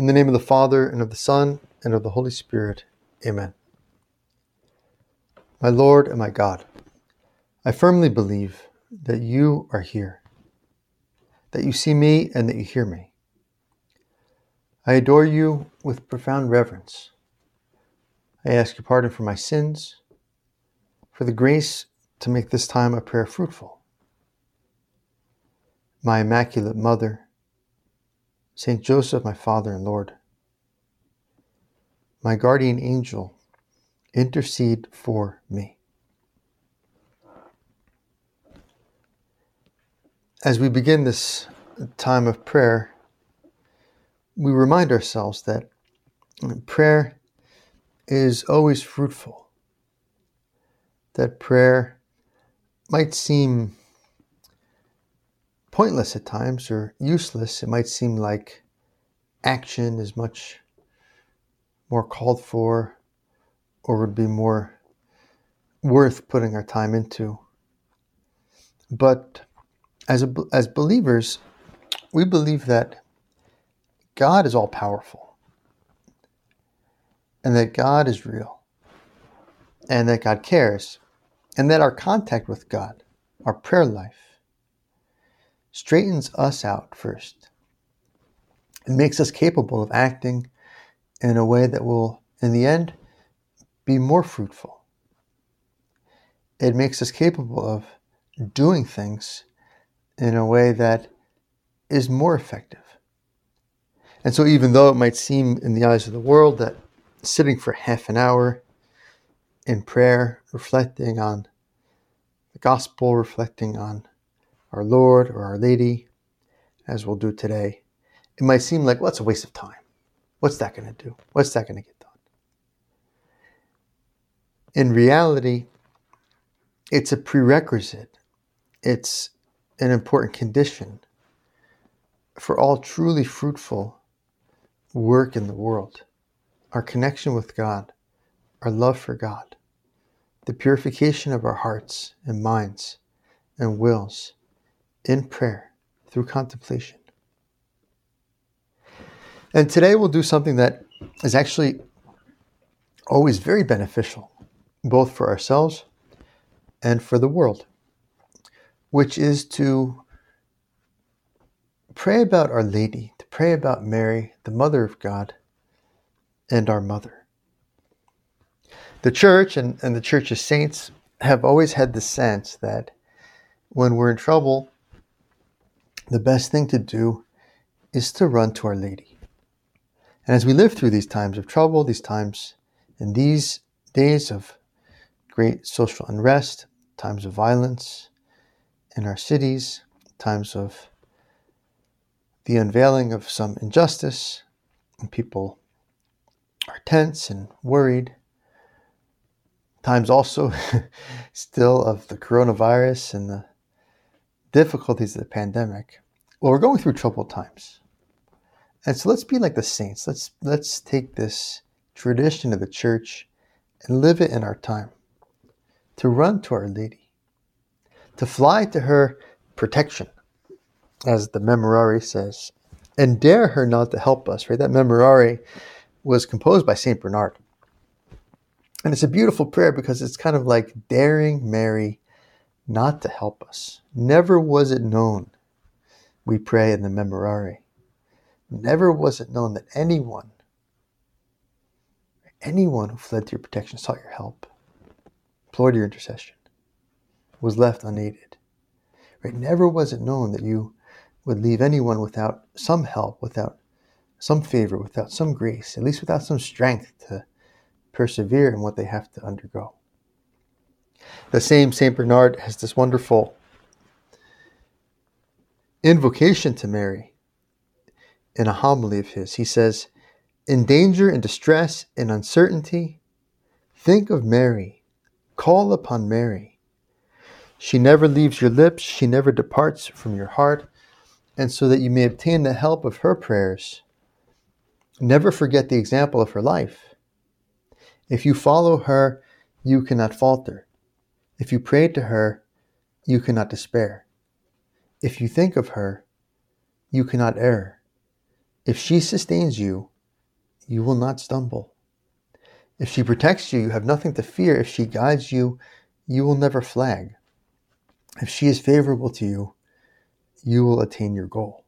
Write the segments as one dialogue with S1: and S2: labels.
S1: In the name of the Father, and of the Son, and of the Holy Spirit. Amen. My Lord and my God, I firmly believe that you are here, that you see me and that you hear me. I adore you with profound reverence. I ask your pardon for my sins, for the grace to make this time of prayer fruitful. My Immaculate Mother, Saint Joseph, my Father and Lord, my guardian angel, intercede for me. As we begin this time of prayer, we remind ourselves that prayer is always fruitful, that prayer might seem pointless at times or useless. It might seem like action is much more called for or would be more worth putting our time into. But as, a, as believers, we believe that God is all powerful and that God is real and that God cares and that our contact with God, our prayer life, straightens us out first. It makes us capable of acting in a way that will, in the end, be more fruitful. It makes us capable of doing things in a way that is more effective. And so, even though it might seem in the eyes of the world that sitting for half an hour in prayer, reflecting on the gospel, reflecting on our Lord or Our Lady, as we'll do today, it might seem like, well, it's a waste of time. What's that going to do? What's that going to get done? In reality, it's a prerequisite, it's an important condition for all truly fruitful work in the world. Our connection with God, our love for God, the purification of our hearts and minds and wills in prayer through contemplation. And today we'll do something that is actually always very beneficial, both for ourselves and for the world, which is to pray about Our Lady, to pray about Mary, the Mother of God, and our Mother. The church and, and the church's saints have always had the sense that when we're in trouble, the best thing to do is to run to Our Lady. And as we live through these times of trouble, these times in these days of great social unrest, times of violence in our cities, times of the unveiling of some injustice, and people are tense and worried. Times also still of the coronavirus and the difficulties of the pandemic. Well, we're going through troubled times. And so let's be like the saints. Let's let's take this tradition of the church and live it in our time. To run to Our Lady, to fly to her protection, as the Memorare says, and dare her not to help us. Right? That Memorare was composed by Saint Bernard. And it's a beautiful prayer because it's kind of like daring Mary not to help us. Never was it known, we pray in the Memorare, Never was it known that anyone, anyone who fled to your protection, sought your help, implored your intercession, was left unaided. Right? Never was it known that you would leave anyone without some help, without some favor, without some grace, at least without some strength to persevere in what they have to undergo. The same St. Bernard has this wonderful invocation to Mary in a homily of his. He says, In danger and distress and uncertainty, think of Mary, call upon Mary. She never leaves your lips, she never departs from your heart, and so that you may obtain the help of her prayers, never forget the example of her life. If you follow her, you cannot falter. If you pray to her, you cannot despair. If you think of her, you cannot err. If she sustains you, you will not stumble. If she protects you, you have nothing to fear. If she guides you, you will never flag. If she is favorable to you, you will attain your goal.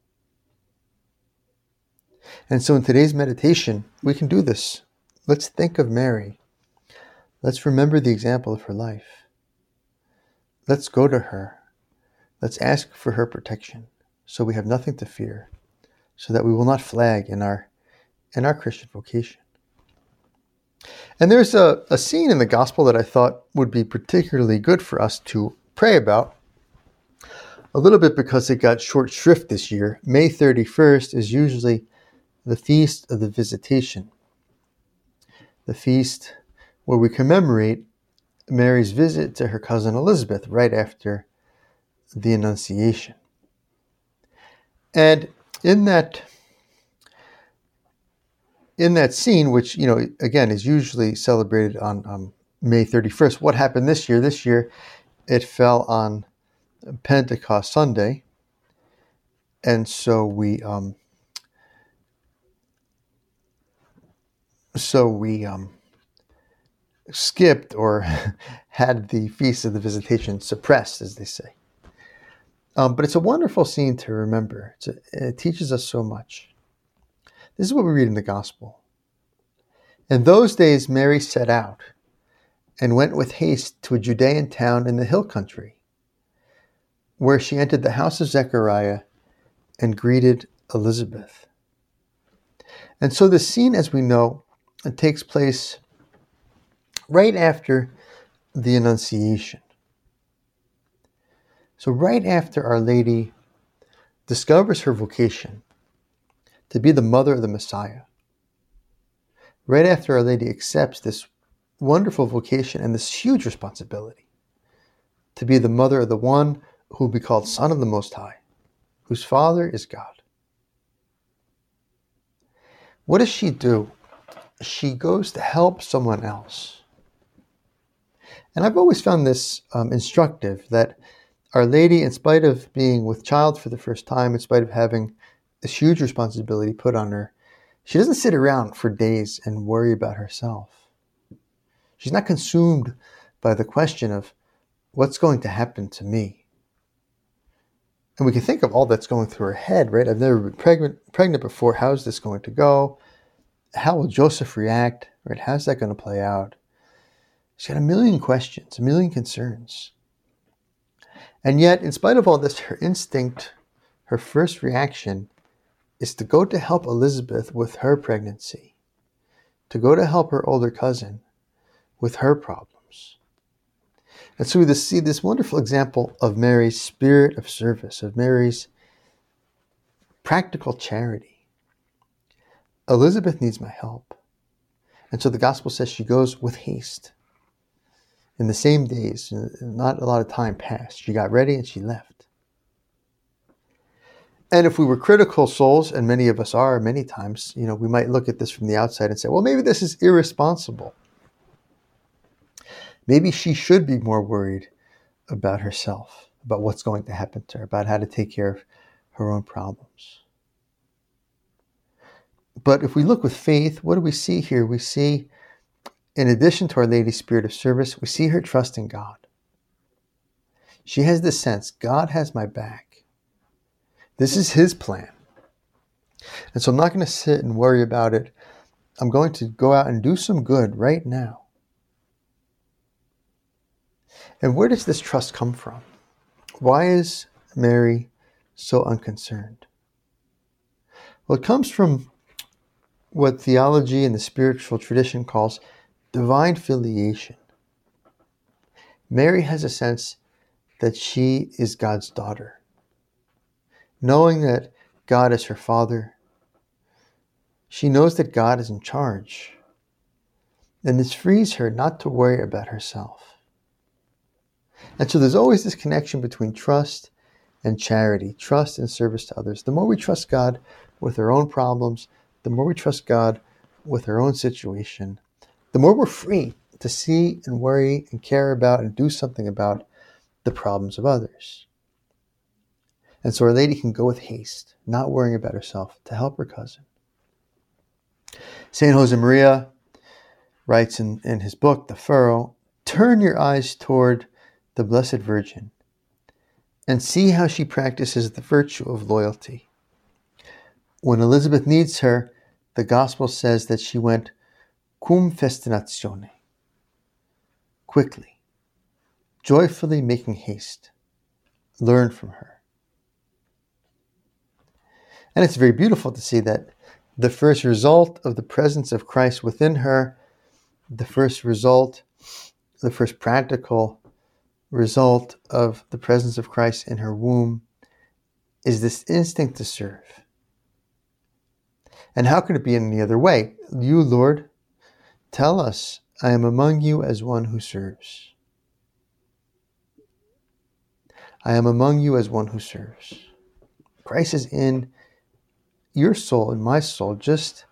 S1: And so in today's meditation, we can do this. Let's think of Mary. Let's remember the example of her life. Let's go to her. Let's ask for her protection so we have nothing to fear, so that we will not flag in our in our Christian vocation. And there's a, a scene in the gospel that I thought would be particularly good for us to pray about. A little bit because it got short shrift this year. May 31st is usually the feast of the visitation, the feast where we commemorate Mary's visit to her cousin Elizabeth right after the Annunciation. And in that in that scene, which you know again is usually celebrated on um, May 31st, what happened this year? This year, it fell on Pentecost Sunday, and so we um, so we um, skipped or had the feast of the visitation suppressed, as they say. Um, but it's a wonderful scene to remember. A, it teaches us so much. This is what we read in the gospel. In those days, Mary set out and went with haste to a Judean town in the hill country, where she entered the house of Zechariah and greeted Elizabeth. And so the scene, as we know, it takes place right after the Annunciation. So, right after Our Lady discovers her vocation to be the mother of the Messiah, right after Our Lady accepts this wonderful vocation and this huge responsibility to be the mother of the one who will be called Son of the Most High, whose Father is God. What does she do? She goes to help someone else. And I've always found this um, instructive that our Lady, in spite of being with child for the first time, in spite of having this huge responsibility put on her, she doesn't sit around for days and worry about herself. She's not consumed by the question of what's going to happen to me. And we can think of all that's going through her head, right? I've never been pregnant, pregnant before. How's this going to go? How will Joseph react? Right? How's that going to play out? She's got a million questions, a million concerns. And yet, in spite of all this, her instinct, her first reaction is to go to help Elizabeth with her pregnancy, to go to help her older cousin with her problems. And so we see this wonderful example of Mary's spirit of service, of Mary's practical charity. Elizabeth needs my help. And so the gospel says she goes with haste in the same days, not a lot of time passed. She got ready and she left. And if we were critical souls, and many of us are many times, you know, we might look at this from the outside and say, well, maybe this is irresponsible. Maybe she should be more worried about herself, about what's going to happen to her, about how to take care of her own problems. But if we look with faith, what do we see here? We see in addition to Our Lady's spirit of service, we see her trust in God. She has the sense God has my back. This is His plan. And so I'm not going to sit and worry about it. I'm going to go out and do some good right now. And where does this trust come from? Why is Mary so unconcerned? Well, it comes from what theology and the spiritual tradition calls divine filiation. Mary has a sense that she is God's daughter. Knowing that God is her father, she knows that God is in charge. And this frees her not to worry about herself. And so there's always this connection between trust and charity, trust and service to others. The more we trust God with our own problems, the more we trust God with our own situation, the more we're free to see and worry and care about and do something about the problems of others. And so Our Lady can go with haste, not worrying about herself, to help her cousin. St. Josemaria writes in, in his book, The Furrow Turn your eyes toward the Blessed Virgin and see how she practices the virtue of loyalty. When Elizabeth needs her, the Gospel says that she went cum festinatione, quickly, joyfully making haste. Learn from her. And it's very beautiful to see that the first result of the presence of Christ within her, the first result, the first practical result of the presence of Christ in her womb is this instinct to serve. And how could it be any other way? You, Lord, tell us, I am among you as one who serves. I am among you as one who serves. Christ is in your soul and my soul just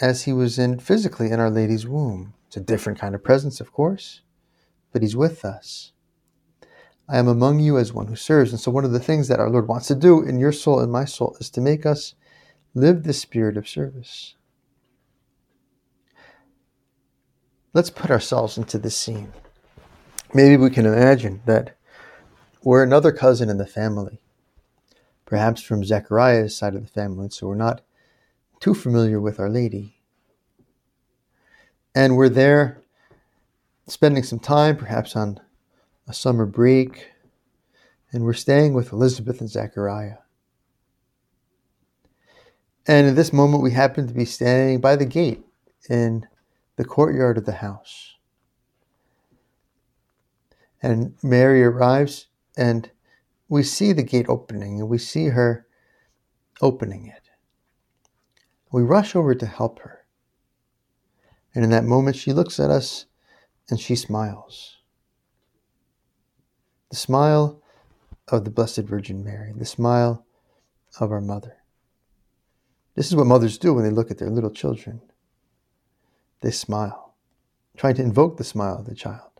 S1: as he was in physically in Our Lady's womb. It's a different kind of presence, of course, but he's with us. I am among you as one who serves. And so, one of the things that our Lord wants to do in your soul and my soul is to make us live the spirit of service. Let's put ourselves into this scene. Maybe we can imagine that we're another cousin in the family, perhaps from Zechariah's side of the family, so we're not too familiar with Our Lady. And we're there spending some time, perhaps on a summer break, and we're staying with Elizabeth and Zechariah. And in this moment, we happen to be standing by the gate in the courtyard of the house. And Mary arrives and we see the gate opening and we see her opening it. We rush over to help her. And in that moment, she looks at us and she smiles. The smile of the Blessed Virgin Mary, the smile of our mother. This is what mothers do when they look at their little children. They smile, trying to invoke the smile of the child.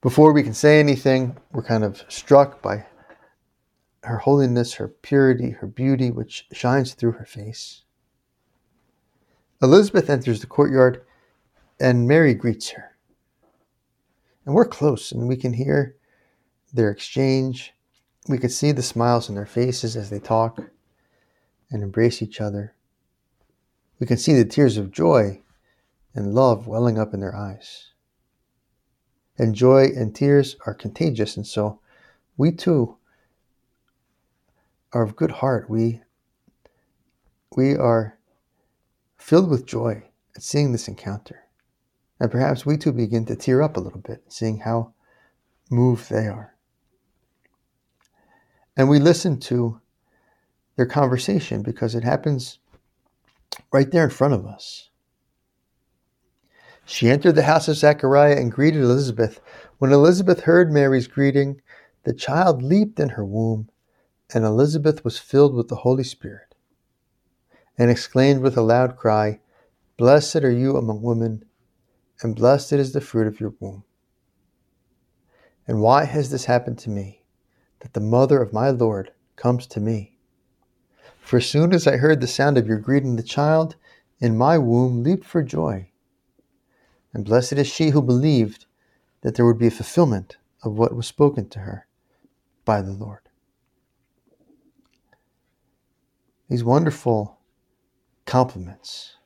S1: Before we can say anything, we're kind of struck by her holiness, her purity, her beauty, which shines through her face. Elizabeth enters the courtyard and Mary greets her. And we're close and we can hear their exchange. We can see the smiles on their faces as they talk and embrace each other. We can see the tears of joy and love welling up in their eyes and joy and tears are contagious. And so we too are of good heart. We, we are filled with joy at seeing this encounter. And perhaps we too begin to tear up a little bit, seeing how moved they are. And we listen to their conversation because it happens right there in front of us. She entered the house of Zechariah and greeted Elizabeth. When Elizabeth heard Mary's greeting, the child leaped in her womb, and Elizabeth was filled with the Holy Spirit, and exclaimed with a loud cry, Blessed are you among women, and blessed is the fruit of your womb. And why has this happened to me, that the mother of my Lord comes to me? For soon as I heard the sound of your greeting, the child in my womb leaped for joy. And blessed is she who believed that there would be a fulfillment of what was spoken to her by the Lord. These wonderful compliments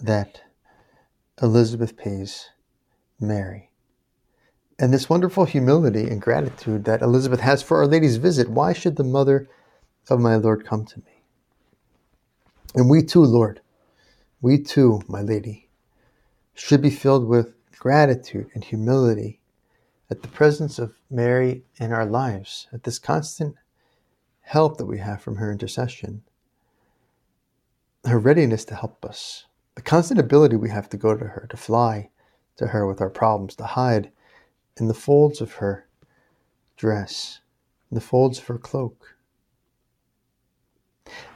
S1: that Elizabeth pays Mary. And this wonderful humility and gratitude that Elizabeth has for Our Lady's visit. Why should the mother of my Lord come to me? And we too, Lord, we too, my Lady, should be filled with gratitude and humility at the presence of Mary in our lives, at this constant help that we have from her intercession, her readiness to help us, the constant ability we have to go to her, to fly to her with our problems, to hide in the folds of her dress, in the folds of her cloak.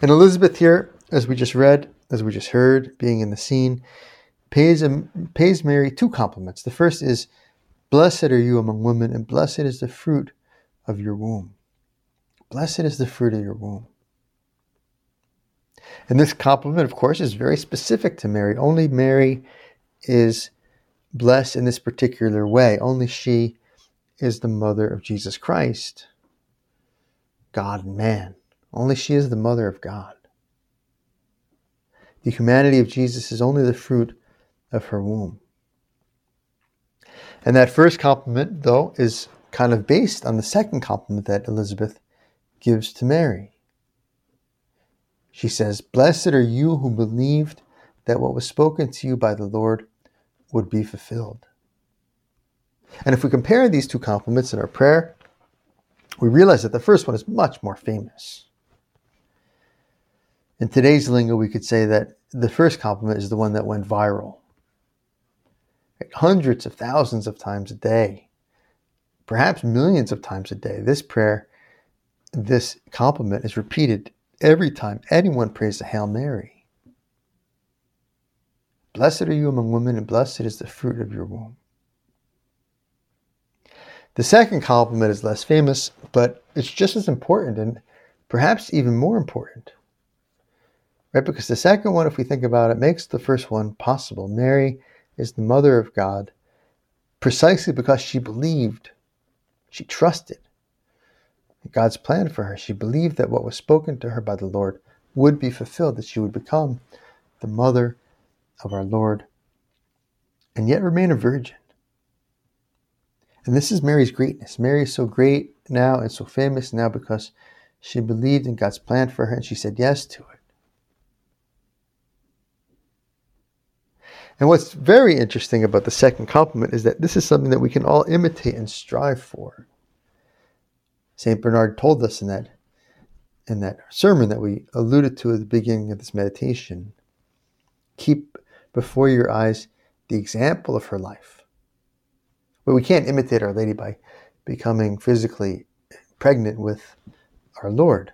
S1: And Elizabeth here, as we just read, as we just heard, being in the scene, pays, pays Mary two compliments. The first is Blessed are you among women, and blessed is the fruit of your womb. Blessed is the fruit of your womb. And this compliment, of course, is very specific to Mary. Only Mary is blessed in this particular way. Only she is the mother of Jesus Christ, God and man. Only she is the mother of God. The humanity of Jesus is only the fruit of her womb. And that first compliment, though, is kind of based on the second compliment that Elizabeth gives to Mary. She says, Blessed are you who believed that what was spoken to you by the Lord would be fulfilled. And if we compare these two compliments in our prayer, we realize that the first one is much more famous. In today's lingo, we could say that the first compliment is the one that went viral. Hundreds of thousands of times a day, perhaps millions of times a day. This prayer, this compliment is repeated every time anyone prays the Hail Mary. Blessed are you among women, and blessed is the fruit of your womb. The second compliment is less famous, but it's just as important and perhaps even more important. Right? Because the second one, if we think about it, makes the first one possible. Mary is the mother of God precisely because she believed, she trusted God's plan for her. She believed that what was spoken to her by the Lord would be fulfilled, that she would become the mother of our Lord and yet remain a virgin. And this is Mary's greatness. Mary is so great now and so famous now because she believed in God's plan for her and she said yes to it. And what's very interesting about the second compliment is that this is something that we can all imitate and strive for. St. Bernard told us in that, in that sermon that we alluded to at the beginning of this meditation keep before your eyes the example of her life but we can't imitate Our Lady by becoming physically pregnant with our Lord.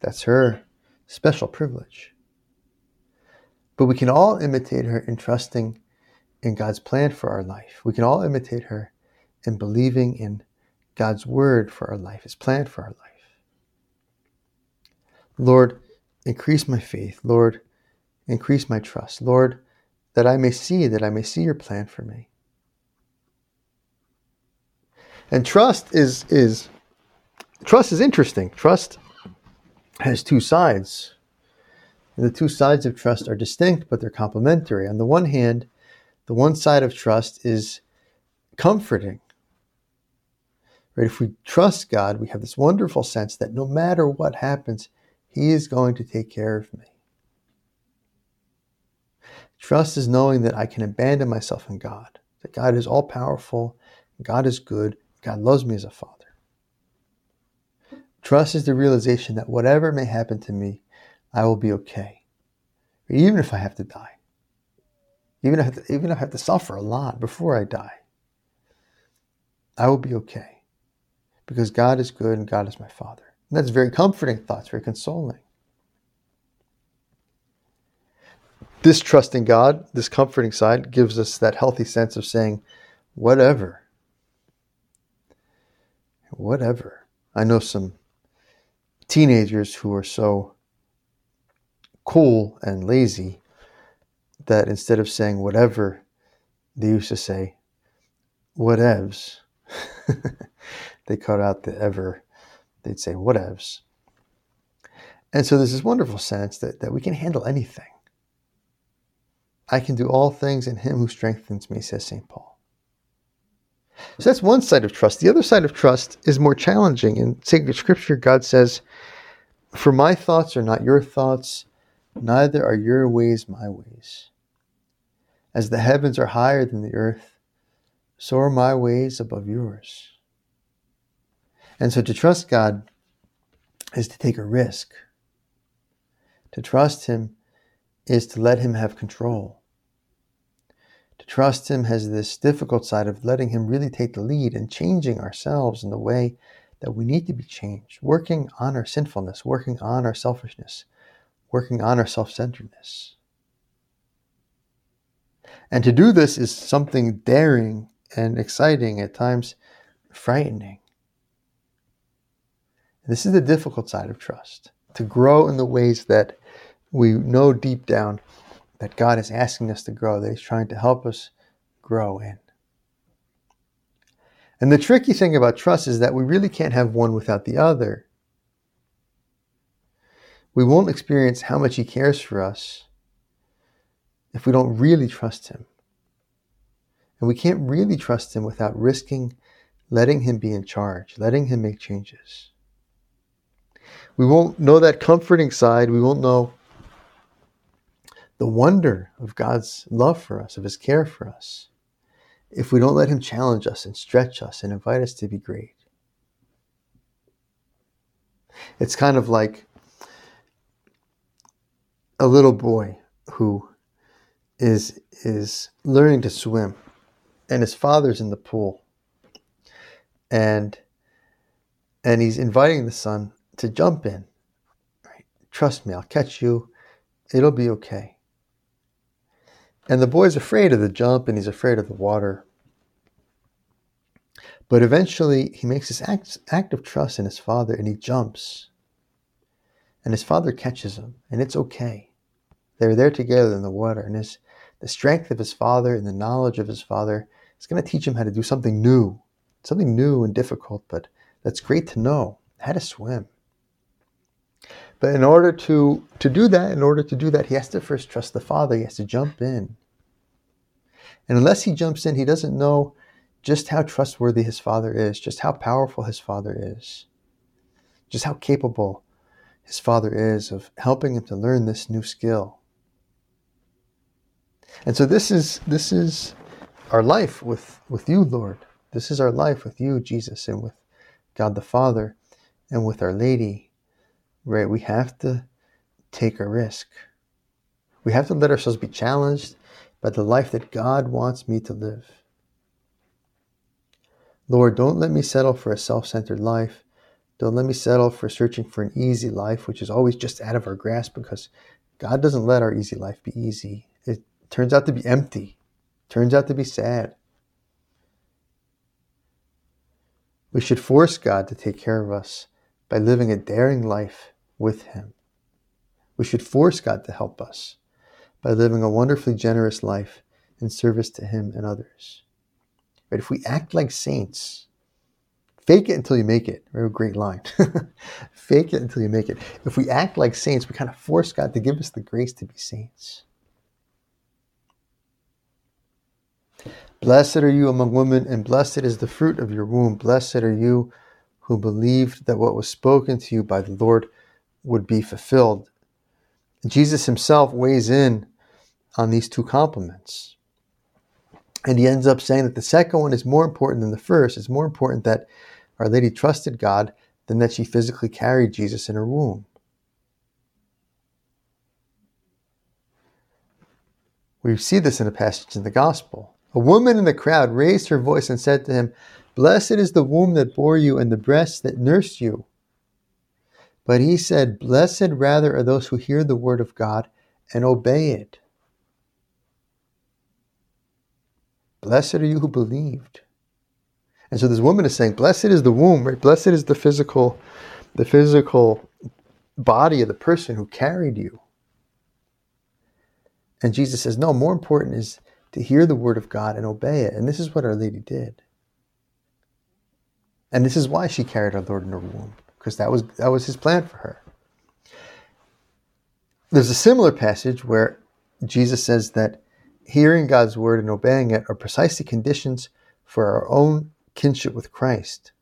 S1: That's her special privilege. But we can all imitate her in trusting in God's plan for our life. We can all imitate her in believing in God's word for our life, his plan for our life. Lord, increase my faith. Lord, increase my trust. Lord, that I may see, that I may see your plan for me. And trust is is trust is interesting. Trust has two sides. The two sides of trust are distinct, but they're complementary. On the one hand, the one side of trust is comforting. Right? If we trust God, we have this wonderful sense that no matter what happens, He is going to take care of me. Trust is knowing that I can abandon myself in God, that God is all powerful, God is good, God loves me as a father. Trust is the realization that whatever may happen to me, I will be okay. Even if I have to die. Even if, even if I have to suffer a lot before I die. I will be okay. Because God is good and God is my Father. And that's very comforting thoughts, very consoling. This trust in God, this comforting side, gives us that healthy sense of saying, whatever whatever. I know some teenagers who are so cool and lazy that instead of saying whatever, they used to say whatevs. they cut out the ever. They'd say whatevs. And so there's this wonderful sense that, that we can handle anything. I can do all things in him who strengthens me, says St. Paul. So that's one side of trust. The other side of trust is more challenging. In sacred scripture, God says, For my thoughts are not your thoughts, neither are your ways my ways. As the heavens are higher than the earth, so are my ways above yours. And so to trust God is to take a risk. To trust Him is to let Him have control. To trust Him has this difficult side of letting Him really take the lead and changing ourselves in the way that we need to be changed, working on our sinfulness, working on our selfishness, working on our self centeredness. And to do this is something daring and exciting, at times frightening. This is the difficult side of trust to grow in the ways that we know deep down that God is asking us to grow, that He's trying to help us grow in. And the tricky thing about trust is that we really can't have one without the other. We won't experience how much He cares for us if we don't really trust Him. And we can't really trust Him without risking letting Him be in charge, letting Him make changes. We won't know that comforting side. We won't know the wonder of God's love for us, of His care for us, if we don't let Him challenge us and stretch us and invite us to be great. It's kind of like a little boy who is is learning to swim and his father's in the pool. And and he's inviting the son to jump in. Right? trust me i'll catch you. It'll be okay. And the boy's afraid of the jump and he's afraid of the water. But eventually he makes this act, act of trust in his father and he jumps. And his father catches him and it's okay they're there together in the water and his the strength of his father and the knowledge of his father is going to teach him how to do something new, something new and difficult, but that's great to know how to swim. But in order to, to do that, in order to do that, he has to first trust the father. He has to jump in. And unless he jumps in, he doesn't know just how trustworthy his father is, just how powerful his father is, just how capable his father is of helping him to learn this new skill. And so this is this is our life with, with you, Lord. This is our life with you, Jesus, and with God the Father and with Our Lady. Right? We have to take a risk. We have to let ourselves be challenged by the life that God wants me to live. Lord, don't let me settle for a self centered life. Don't let me settle for searching for an easy life, which is always just out of our grasp because God doesn't let our easy life be easy. Turns out to be empty, turns out to be sad. We should force God to take care of us by living a daring life with Him. We should force God to help us by living a wonderfully generous life in service to Him and others. But if we act like saints, fake it until you make it. Very great line. fake it until you make it. If we act like saints, we kind of force God to give us the grace to be saints. Blessed are you among women, and blessed is the fruit of your womb. Blessed are you who believed that what was spoken to you by the Lord would be fulfilled. Jesus himself weighs in on these two compliments. And he ends up saying that the second one is more important than the first. It's more important that Our Lady trusted God than that she physically carried Jesus in her womb. We see this in a passage in the Gospel. A woman in the crowd raised her voice and said to him, Blessed is the womb that bore you and the breasts that nursed you. But he said, Blessed rather are those who hear the word of God and obey it. Blessed are you who believed. And so this woman is saying, Blessed is the womb, right? Blessed is the physical, the physical body of the person who carried you. And Jesus says, No, more important is to hear the word of God and obey it. And this is what Our Lady did. And this is why she carried our Lord in her womb, because that was that was his plan for her. There's a similar passage where Jesus says that hearing God's word and obeying it are precisely conditions for our own kinship with Christ,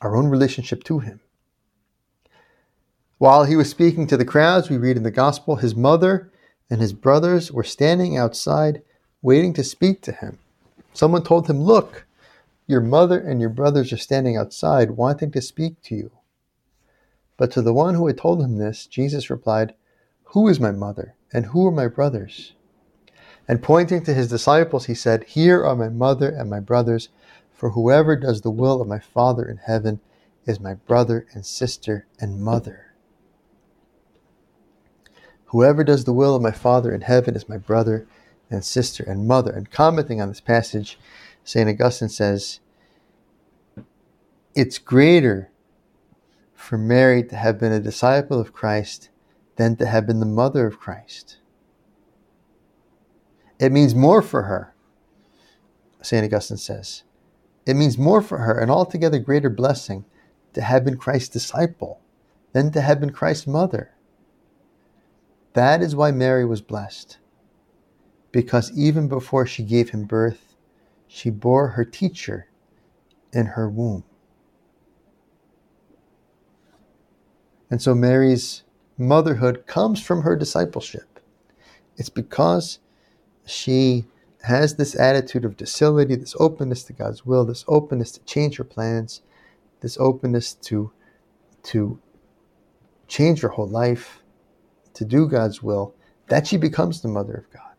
S1: our own relationship to him. While he was speaking to the crowds, we read in the gospel, his mother and his brothers were standing outside waiting to speak to him. Someone told him, Look, your mother and your brothers are standing outside wanting to speak to you. But to the one who had told him this, Jesus replied, Who is my mother and who are my brothers? And pointing to his disciples, he said, Here are my mother and my brothers, for whoever does the will of my Father in heaven is my brother and sister and mother. Whoever does the will of my Father in heaven is my brother and sister and mother. And commenting on this passage, St. Augustine says, It's greater for Mary to have been a disciple of Christ than to have been the mother of Christ. It means more for her, St. Augustine says. It means more for her, an altogether greater blessing, to have been Christ's disciple than to have been Christ's mother. That is why Mary was blessed, because even before she gave him birth, she bore her teacher in her womb. And so Mary's motherhood comes from her discipleship. It's because she has this attitude of docility, this openness to God's will, this openness to change her plans, this openness to to change her whole life, to do God's will, that she becomes the mother of God.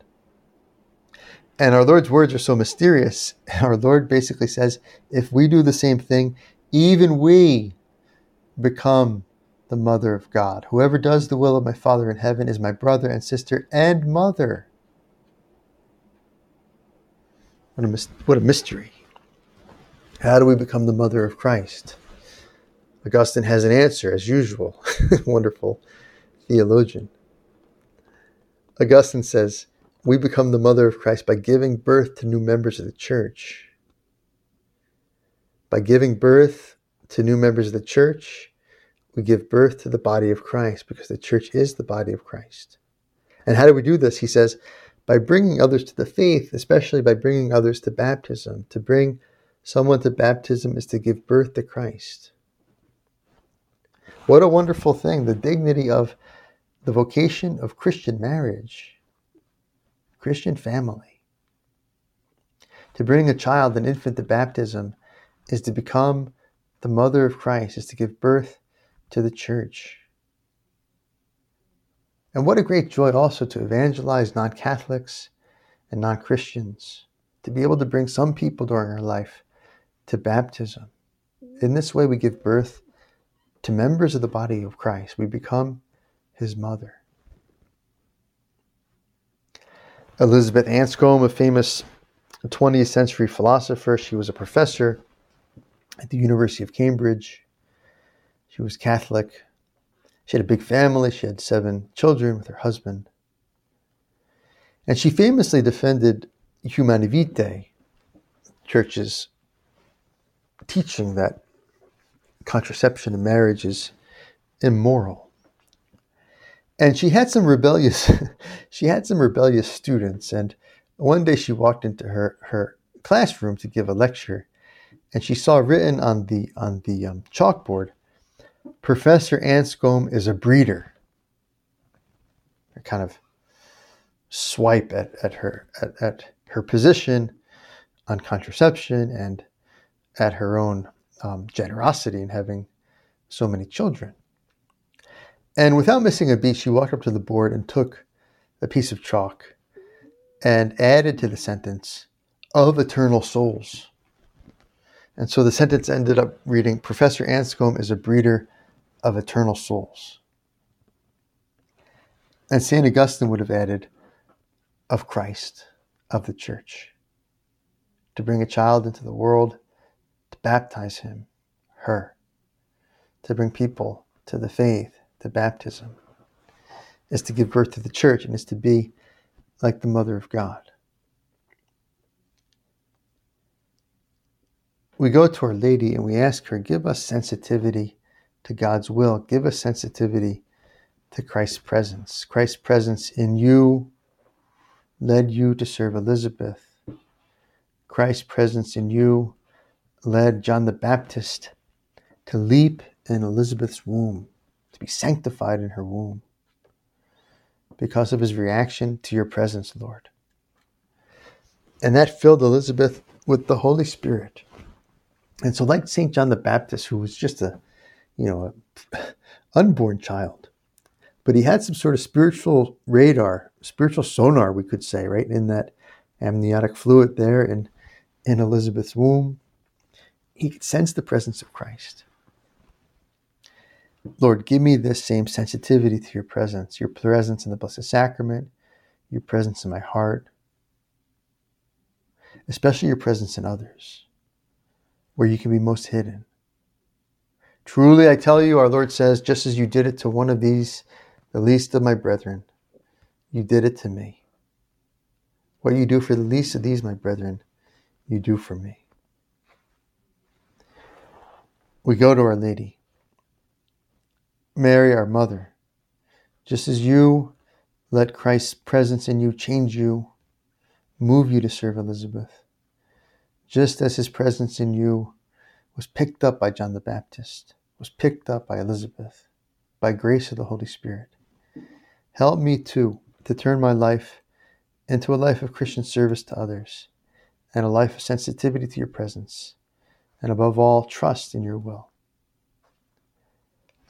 S1: And our Lord's words are so mysterious. Our Lord basically says, if we do the same thing, even we become the mother of God. Whoever does the will of my Father in heaven is my brother and sister and mother. What a, what a mystery. How do we become the mother of Christ? Augustine has an answer, as usual. Wonderful theologian. Augustine says, We become the mother of Christ by giving birth to new members of the church. By giving birth to new members of the church, we give birth to the body of Christ because the church is the body of Christ. And how do we do this? He says, by bringing others to the faith, especially by bringing others to baptism. To bring someone to baptism is to give birth to Christ. What a wonderful thing, the dignity of the vocation of Christian marriage, Christian family. To bring a child, an infant to baptism, is to become the mother of Christ, is to give birth to the church. And what a great joy also to evangelize non Catholics and non Christians, to be able to bring some people during our life to baptism. In this way, we give birth to members of the body of Christ. We become his mother. Elizabeth Anscombe, a famous 20th century philosopher, she was a professor at the University of Cambridge. She was Catholic. She had a big family. She had seven children with her husband. And she famously defended Humanae Vitae, church's teaching that contraception in marriage is immoral. And she had some rebellious she had some rebellious students and one day she walked into her, her classroom to give a lecture and she saw written on the on the um, chalkboard Professor Anscombe is a breeder. A kind of swipe at, at her at, at her position on contraception and at her own um, generosity in having so many children. And without missing a beat, she walked up to the board and took a piece of chalk and added to the sentence, of eternal souls. And so the sentence ended up reading Professor Anscombe is a breeder of eternal souls. And St. Augustine would have added, of Christ, of the church. To bring a child into the world to baptize him, her, to bring people to the faith, to baptism, is to give birth to the church and is to be like the mother of God. We go to Our Lady and we ask her, give us sensitivity to God's will, give us sensitivity to Christ's presence. Christ's presence in you led you to serve Elizabeth. Christ's presence in you led John the Baptist to leap in Elizabeth's womb, to be sanctified in her womb, because of his reaction to your presence, Lord. And that filled Elizabeth with the Holy Spirit. And so, like St. John the Baptist, who was just a, you know, a unborn child, but he had some sort of spiritual radar, spiritual sonar, we could say, right, in that amniotic fluid there in, in Elizabeth's womb he could sense the presence of Christ. Lord, give me this same sensitivity to your presence, your presence in the Blessed Sacrament, your presence in my heart. especially your presence in others, where you can be most hidden. Truly, I tell you, our Lord says, just as you did it to one of these, the least of my brethren, you did it to me. What you do for the least of these, my brethren, you do for me. We go to Our Lady. Mary, our mother, just as you let Christ's presence in you change you, move you to serve Elizabeth, just as his presence in you was picked up by John the Baptist, was picked up by Elizabeth, by grace of the Holy Spirit. Help me too to turn my life into a life of Christian service to others and a life of sensitivity to your presence, and above all, trust in your will.